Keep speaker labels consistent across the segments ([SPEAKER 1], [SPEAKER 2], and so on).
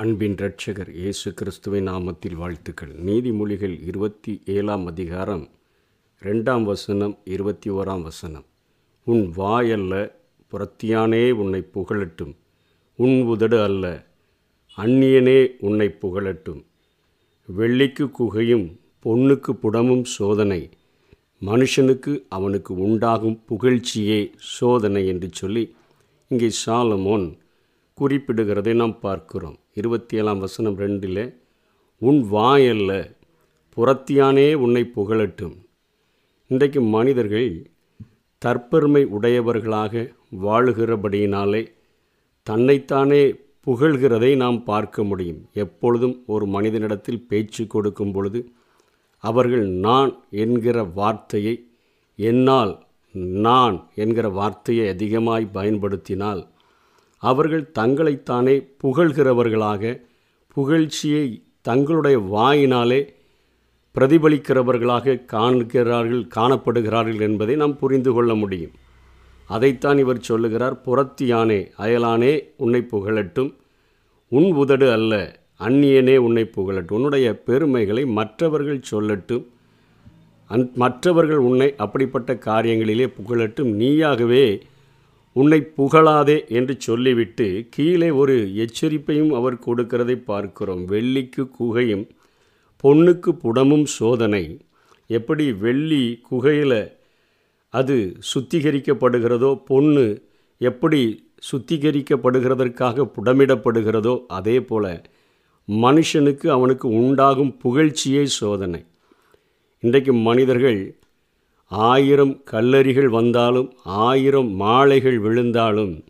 [SPEAKER 1] அன்பின் இரட்சகர் இயேசு கிறிஸ்துவின் நாமத்தில் வாழ்த்துக்கள். நீதிமொழிகள் இருபத்தி ஏழாம் அதிகாரம் ரெண்டாம் வசனம் இருபத்தி ஓராம் வசனம். உன் வாயல்ல புறத்தியானே உன்னை புகழட்டும். உன் உதடு அல்ல அந்நியனே உன்னை புகழட்டும். வெள்ளிக்கு குகையும் பொன்னுக்கு புடமும் சோதனை. மனுஷனுக்கு அவனுக்கு உண்டாகும் புகழ்ச்சியே சோதனை என்று சொல்லி இங்கே சாலமோன் குறிப்பிடுகிறதை நாம் பார்க்கிறோம். இருபத்தி ஏழாம் வசனம் ரெண்டில் உன் வாயல்ல புறத்தியானே உன்னை புகழட்டும். இன்றைக்கு மனிதர்கள் தற்பெருமை உடையவர்களாக வாழுகிறபடியினாலே தன்னைத்தானே புகழ்கிறதை நாம் பார்க்க முடியும். எப்பொழுதும் ஒரு மனிதனிடத்தில் பேச்சு கொடுக்கும் பொழுது அவர்கள் நான் என்கிற வார்த்தையை என்னால் நான் என்கிற வார்த்தையை அதிகமாய் பயன்படுத்தினால் அவர்கள் தங்களைத்தானே புகழ்கிறவர்களாக புகழ்ச்சியை தங்களுடைய வாயினாலே பிரதிபலிக்கிறவர்களாக காண்கிறார்கள் காணப்படுகிறார்கள் என்பதை நாம் புரிந்து கொள்ள முடியும். அதைத்தான் இவர் சொல்லுகிறார் புறத்தியானே அயலானே உன்னை புகழட்டும். உன் உதடு அல்ல அந்நியனே உன்னை புகழட்டும். உன்னுடைய பெருமைகளை மற்றவர்கள் சொல்லட்டும். அந் மற்றவர்கள் உன்னை அப்படிப்பட்ட காரியங்களிலே புகழட்டும். நீயாகவே உன்னை புகழாதே என்று சொல்லிவிட்டு கீழே ஒரு எச்சரிப்பையும் அவர் கொடுக்கிறதை பார்க்கிறோம். வெள்ளிக்கு குகையும் பொண்ணுக்கு புடமும் சோதனை. எப்படி வெள்ளி குகையில் அது சுத்திகரிக்கப்படுகிறதோ பொண்ணு எப்படி சுத்திகரிக்கப்படுகிறதற்காக புடமிடப்படுகிறதோ அதே போல் மனுஷனுக்கு அவனுக்கு உண்டாகும் புகழ்ச்சியே சோதனை. இன்றைக்கு மனிதர்கள் ஆயிரம் கல்லறிகள் வந்தாலும் ஆயிரம் மாலைகள் விழுந்தாலும்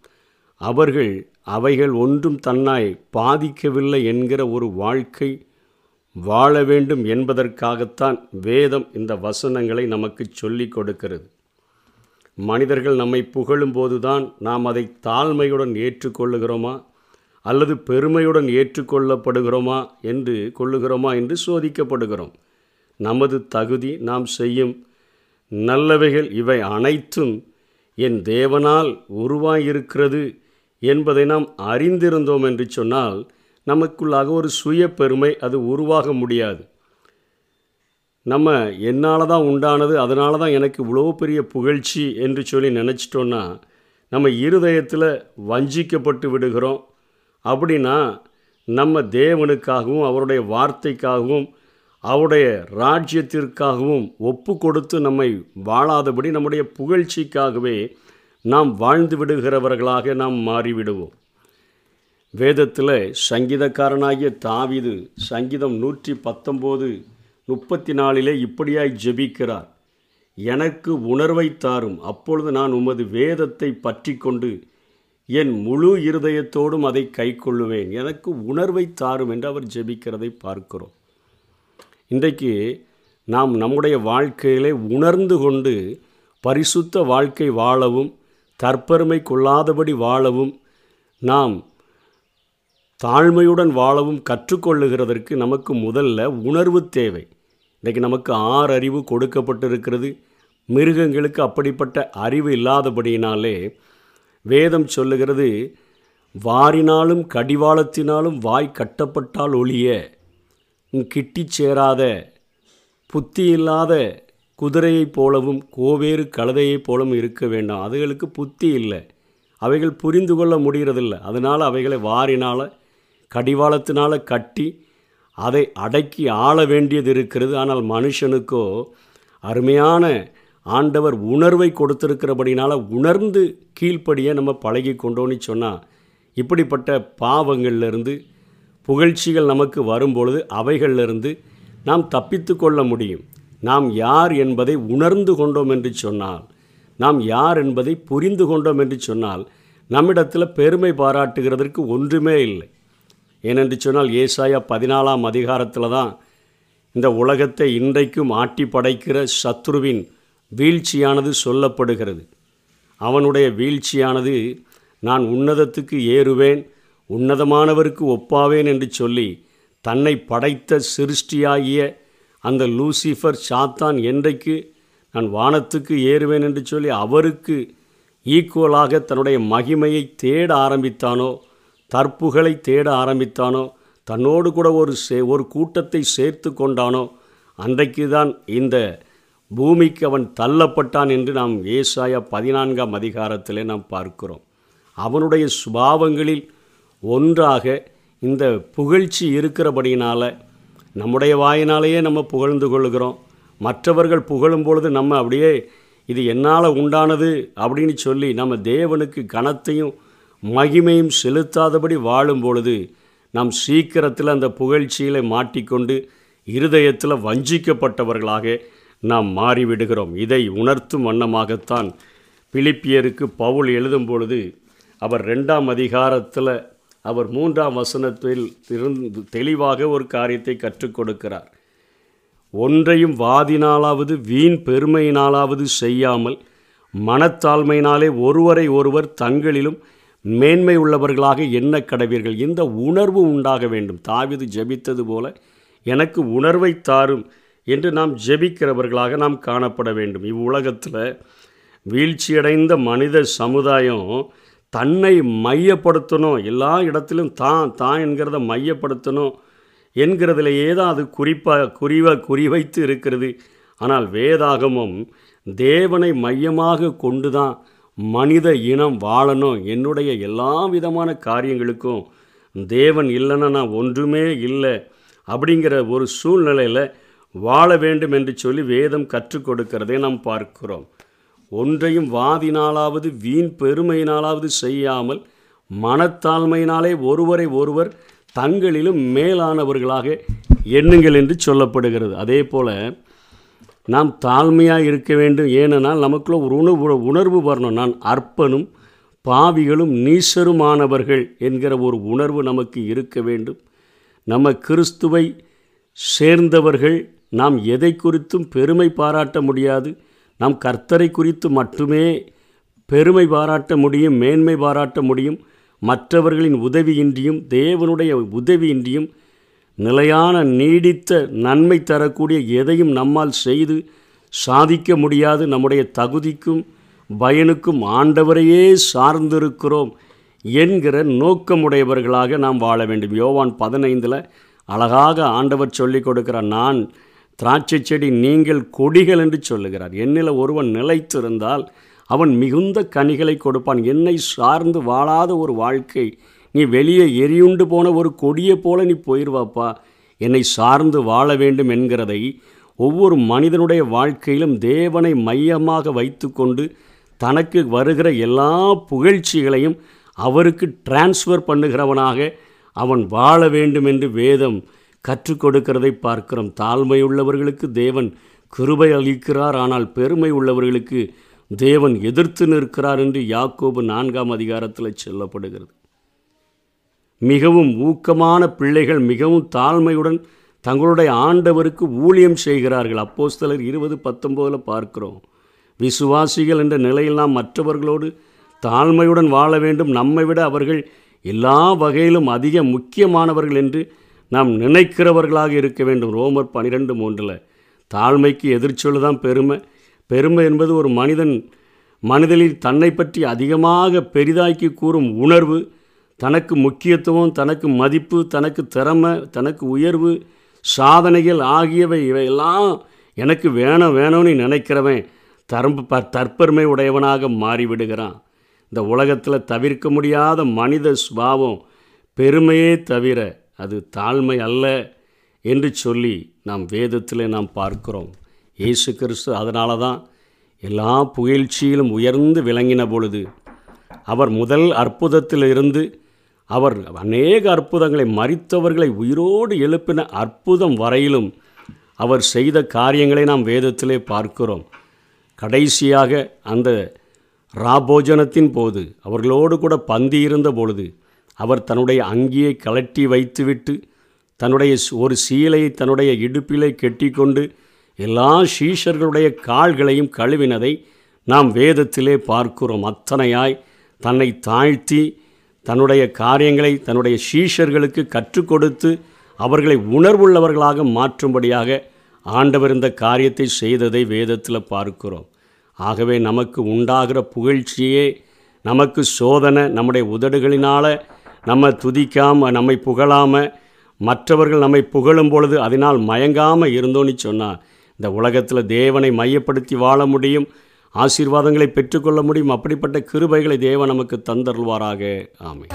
[SPEAKER 1] அவர்கள் அவைகள் ஒன்றும் தன்னாய் பாதிக்கவில்லை என்கிற ஒரு வாழ்க்கை வாழ வேண்டும் என்பதற்காகத்தான் வேதம் இந்த வசனங்களை நமக்கு சொல்லிக் கொடுக்கிறது. மனிதர்கள் நம்மை புகழும்போதுதான் நாம் அதை தாழ்மையுடன் ஏற்றுக்கொள்ளுகிறோமா? அல்லது பெருமையுடன் ஏற்றுக்கொள்ளப்படுகிறோமா என்று கொள்ளுகிறோமா என்று சோதிக்கப்படுகிறோம். நமது தகுதி நாம் செய்யும் நல்லவைகள் இவை அனைத்தும் என் தேவனால் உருவாயிருக்கிறது என்பதை நாம் அறிந்திருந்தோம் என்று சொன்னால் நமக்குள்ளாக ஒரு சுய பெருமை அது உருவாக முடியாது. நம்ம என்னால் தான் உண்டானது அதனால தான் எனக்கு இவ்வளோ பெரிய புகழ்ச்சி என்று சொல்லி நினச்சிட்டோன்னா நம்ம இருதயத்தில் வஞ்சிக்கப்பட்டு விடுகிறோம். அப்படின்னா நம்ம தேவனுக்காகவும் அவருடைய வார்த்தைக்காகவும் அவருடைய ராஜ்யத்திற்காகவும் ஒப்பு கொடுத்து நம்மை வாழாதபடி நம்முடைய புகழ்ச்சிக்காகவே நாம் வாழ்ந்து விடுகிறவர்களாக நாம் மாறிவிடுவோம். வேதத்தில் சங்கீதக்காரனாகிய தாவிது சங்கீதம் நூற்றி பத்தொம்போது முப்பத்தி நாலிலே இப்படியாய் ஜெபிக்கிறார். எனக்கு உணர்வை தாரும். அப்பொழுது நான் உமது வேதத்தை பற்றி கொண்டு என் முழு இருதயத்தோடும் அதை கை கொள்ளுவேன். எனக்கு உணர்வை தாரும் என்று அவர் ஜெபிக்கிறதை பார்க்கிறோம். இன்றைக்கு நாம் நம்முடைய வாழ்க்கையிலே உணர்ந்து கொண்டு பரிசுத்த வாழ்க்கை வாழவும் தற்பெருமை கொள்ளாதபடி வாழவும் நாம் தாழ்மையுடன் வாழவும் கற்றுக்கொள்ளுகிறதற்கு நமக்கு முதல்ல உணர்வு தேவை. இன்றைக்கு நமக்கு ஆறு அறிவு கொடுக்கப்பட்டிருக்கிறது. மிருகங்களுக்கு அப்படிப்பட்ட அறிவு இல்லாதபடியினாலே வேதம் சொல்லுகிறது வாரினாலும் கடிவாளத்தினாலும் வாய் கட்டப்பட்டால் ஒழிய கிட்டி சேராத புத்தி இல்லாத குதிரையைப் போலவும் கோவேறு கழுதையைப் போலவும் இருக்க வேண்டாம். அதுகளுக்கு புத்தி இல்லை. அவைகள் புரிந்து கொள்ள முடிகிறதில்ல. அதனால் அவைகளை வாரினால் கடிவாளத்தினால் கட்டி அதை அடக்கி ஆள வேண்டியது இருக்கிறது. ஆனால் மனுஷனுக்கோ அருமையான ஆண்டவர் உணர்வை கொடுத்திருக்கிறபடினால் உணர்ந்து கீழ்ப்படியை நம்ம பழகி கொண்டோன்னு சொன்னால் இப்படிப்பட்ட பாவங்கள்லேருந்து புகழ்ச்சிகள் நமக்கு வரும்பொழுது அவைகளிலிருந்து நாம் தப்பித்து கொள்ள முடியும். நாம் யார் என்பதை உணர்ந்து கொண்டோம் என்று சொன்னால் நாம் யார் என்பதை புரிந்து கொண்டோம் என்று சொன்னால் நம்மிடத்தில் பெருமை பாராட்டுகிறதற்கு ஒன்றுமே இல்லை. ஏனென்று சொன்னால் ஏசாயா பதினாலாம் அதிகாரத்தில் தான் இந்த உலகத்தை இன்றைக்கும் ஆட்டி படைக்கிற சத்ருவின் வீழ்ச்சியானது சொல்லப்படுகிறது. அவனுடைய வீழ்ச்சியானது நான் உன்னதத்துக்கு ஏறுவேன் உன்னதமானவருக்கு ஒப்பாவேன் என்று சொல்லி தன்னை படைத்த சிருஷ்டியாகிய அந்த லூசிஃபர் சாத்தான் என்றைக்கு நான் வானத்துக்கு ஏறுவேன் என்று சொல்லி அவருக்கு ஈக்குவலாக தன்னுடைய மகிமையை தேட ஆரம்பித்தானோ தற்புகளை தேட ஆரம்பித்தானோ தன்னோடு கூட ஒரு சே ஒரு கூட்டத்தை சேர்த்து கொண்டானோ அன்றைக்கு தான் இந்த பூமிக்கு அவன் தள்ளப்பட்டான் என்று நாம் ஏசாயா பதினான்காம் அதிகாரத்திலே நாம் பார்க்கிறோம். அவனுடைய சுபாவங்களில் ஒன்றாக இந்த புகழ்ச்சி இருக்கிறபடியினால் நம்முடைய வாயினாலேயே நம்ம புகழ்ந்து கொள்கிறோம் மற்றவர்கள் புகழும் பொழுது நம்ம அப்படியே இது என்னால் உண்டானது அப்படின்னு சொல்லி நம்ம தேவனுக்கு கனத்தையும் மகிமையும் செலுத்தாதபடி வாழும் பொழுது நாம் சீக்கிரத்தில் அந்த புகழ்ச்சியில் மாட்டிக்கொண்டு இருதயத்தில் வஞ்சிக்கப்பட்டவர்களாக நாம் மாறிவிடுகிறோம். இதை உணர்த்தும் வண்ணமாகத்தான் பிலிப்பியருக்கு பவுல் எழுதும் பொழுது அவர் ரெண்டாம் அதிகாரத்தில் அவர் மூன்றாம் வசனத்தில் இருந்து தெளிவாக ஒரு காரியத்தை கற்றுக் கொடுக்கிறார். ஒன்றையும் வாதினாலாவது வீண் பெருமையினாலாவது செய்யாமல் மனத்தாழ்மையினாலே ஒருவரை ஒருவர் தங்களிலும் மேன்மை உள்ளவர்களாக எண்ண கடவீர்கள். இந்த உணர்வு உண்டாக வேண்டும். தாவிது ஜெபித்தது போல எனக்கு உணர்வை தாரும் என்று நாம் ஜெபிக்கிறவர்களாக நாம் காணப்பட வேண்டும். இவ்வுலகத்தில் வீழ்ச்சியடைந்த மனித சமுதாயம் தன்னை மையப்படுத்தணும். எல்லா இடத்திலும் தான் தான் என்கிறத மையப்படுத்தணும் என்கிறதுலையே தான் அது குறிப்பாக குறிவ குறிவைத்து இருக்கிறது. ஆனால் வேதாகமும் தேவனை மையமாக கொண்டு தான் மனித இனம் வாழணும். என்னுடைய எல்லா விதமான காரியங்களுக்கும் தேவன் இல்லைன்னா நான் ஒன்றுமே இல்லை அப்படிங்கிற ஒரு சூழ்நிலையில் வாழ வேண்டும் என்று சொல்லி வேதம் கற்றுக் கொடுக்கிறதை நாம் பார்க்கிறோம். ஒன்றையும் வாதினாலாவது வீண் பெருமையினாலாவது செய்யாமல் மனத்தாழ்மையினாலே ஒருவரை ஒருவர் தங்களிலும் மேலானவர்களாக எண்ணுங்கள் என்று சொல்லப்படுகிறது. அதே போல் நாம் தாழ்மையாக இருக்க வேண்டும். ஏனென்றால் நமக்குள்ள ஒரு உணர்வு உணர்வு வரணும். நான் அற்பனும் பாவிகளும் நீசருமானவர்கள் என்கிற ஒரு உணர்வு நமக்கு இருக்க வேண்டும். நம்ம கிறிஸ்துவை சேர்ந்தவர்கள் நாம் எதை குறித்தும் பெருமை பாராட்ட முடியாது. நாம் கர்த்தரை குறித்து மட்டுமே பெருமை பாராட்ட முடியும் மேன்மை பாராட்ட முடியும் மற்றவர்களின் உதவியின்றியும் தேவனுடைய உதவியின்றியும் நிலையான நீடித்த நன்மை தரக்கூடிய எதையும் நம்மால் செய்து சாதிக்க முடியாது. நம்முடைய தகுதிக்கும் பயனுக்கும் ஆண்டவரையே சார்ந்திருக்கிறோம் என்கிற நோக்கமுடையவர்களாக நாம் வாழ வேண்டும். யோவான் பதினைந்தில் அழகாக ஆண்டவர் சொல்லிக் கொடுக்கிற நான் திராட்சை செடி நீங்கள் கொடிகள் என்று சொல்லுகிறார். என்னில் ஒருவன் நிலைத்திருந்தால் அவன் மிகுந்த கனிகளை கொடுப்பான். என்னை சார்ந்து வாழாத ஒரு வாழ்க்கை நீ வெளியே எரியுண்டு போன ஒரு கொடியை போல நீ போயிடுவாப்பா என்னை சார்ந்து வாழ வேண்டும் என்கிறதை ஒவ்வொரு மனிதனுடைய வாழ்க்கையிலும் தேவனை மையமாக வைத்துக்கொண்டு தனக்கு வருகிற எல்லா புகழ்ச்சிகளையும் அவருக்கு டிரான்ஸ்ஃபர் பண்ணுகிறவனாக அவன் வாழ வேண்டும் என்று வேதம் கற்றுக் கொடுக்கிறதை பார்க்கிறோம். தாழ்மை உள்ளவர்களுக்கு தேவன் கிருபை அளிக்கிறார். ஆனால் பெருமை உள்ளவர்களுக்கு தேவன் எதிர்த்து நிற்கிறார் என்று யாக்கோபு நான்காம் அதிகாரத்தில் சொல்லப்படுகிறது. மிகவும் ஊக்கமான பிள்ளைகள் மிகவும் தாழ்மையுடன் தங்களுடைய ஆண்டவருக்கு ஊழியம் செய்கிறார்கள். அப்போஸ்தலர் இருபது பத்தொம்போதில் பார்க்கிறோம். விசுவாசிகள் என்ற நிலையில் நாம் மற்றவர்களோடு தாழ்மையுடன் வாழ வேண்டும். நம்மை விட அவர்கள் எல்லா வகையிலும் அதிக முக்கியமானவர்கள் என்று நாம் நினைக்கிறவர்களாக இருக்க வேண்டும். ரோமர் பனிரெண்டு மூன்றில் தாழ்மைக்கு எதிர்ச்சொல்லு தான் பெருமை. பெருமை என்பது ஒரு மனிதன் மனிதனில் தன்னை பற்றி அதிகமாக பெரிதாக்கி கூறும் உணர்வு தனக்கு முக்கியத்துவம் தனக்கு மதிப்பு தனக்கு திறமை தனக்கு உயர்வு சாதனைகள் ஆகியவை இவையெல்லாம் எனக்கு வேணும் வேணும்னு நினைக்கிறவன் தரம்பு ப தற்பெருமை உடையவனாக மாறிவிடுகிறான். இந்த உலகத்தில் தவிர்க்க முடியாத மனித சுபாவம் பெருமையே தவிர அது தாழ்மை அல்ல என்று சொல்லி நாம் வேதத்தில் நாம் பார்க்கிறோம். இயேசு கிறிஸ்து அதனால தான் எல்லா புகழ்ச்சியிலும் உயர்ந்து விளங்கின பொழுது அவர் முதல் அற்புதத்தில் இருந்து அவர் அநேக அற்புதங்களை மறித்தவர்களை உயிரோடு எழுப்பின அற்புதம் வரையிலும் அவர் செய்த காரியங்களை நாம் வேதத்திலே பார்க்கிறோம். கடைசியாக அந்த ராபோஜனத்தின் போது அவர்களோடு கூட பந்தி இருந்த பொழுது அவர் தன்னுடைய அங்கியை கலட்டி வைத்துவிட்டு தன்னுடைய ஒரு சீலையை தன்னுடைய இடுப்பிலே கெட்டிக்கொண்டு எல்லா சீஷர்களுடைய கால்களையும் கழுவினதை நாம் வேதத்திலே பார்க்கிறோம். அத்தனையாய் தன்னை தாழ்த்தி தன்னுடைய காரியங்களை தன்னுடைய சீஷர்களுக்கு கற்றுக் கொடுத்து அவர்களை உணர்வுள்ளவர்களாக மாற்றும்படியாக ஆண்டவர் இந்த காரியத்தை செய்ததை வேதத்தில் பார்க்கிறோம். ஆகவே நமக்கு உண்டாகிற புகழ்ச்சியே நமக்கு சோதனை நம்முடைய உதடுகளினால் நம்ம துதிக்காமல் நம்மை புகழாமல் மற்றவர்கள் நம்மை புகழும் பொழுது அதனால் மயங்காமல் இருந்தோன்னு சொன்னால் இந்த உலகத்தில் தேவனை மையப்படுத்தி வாழ முடியும் ஆசீர்வாதங்களை பெற்றுக்கொள்ள முடியும் அப்படிப்பட்ட கிருபைகளை தேவன் நமக்கு தந்தருள்வாராக. ஆமை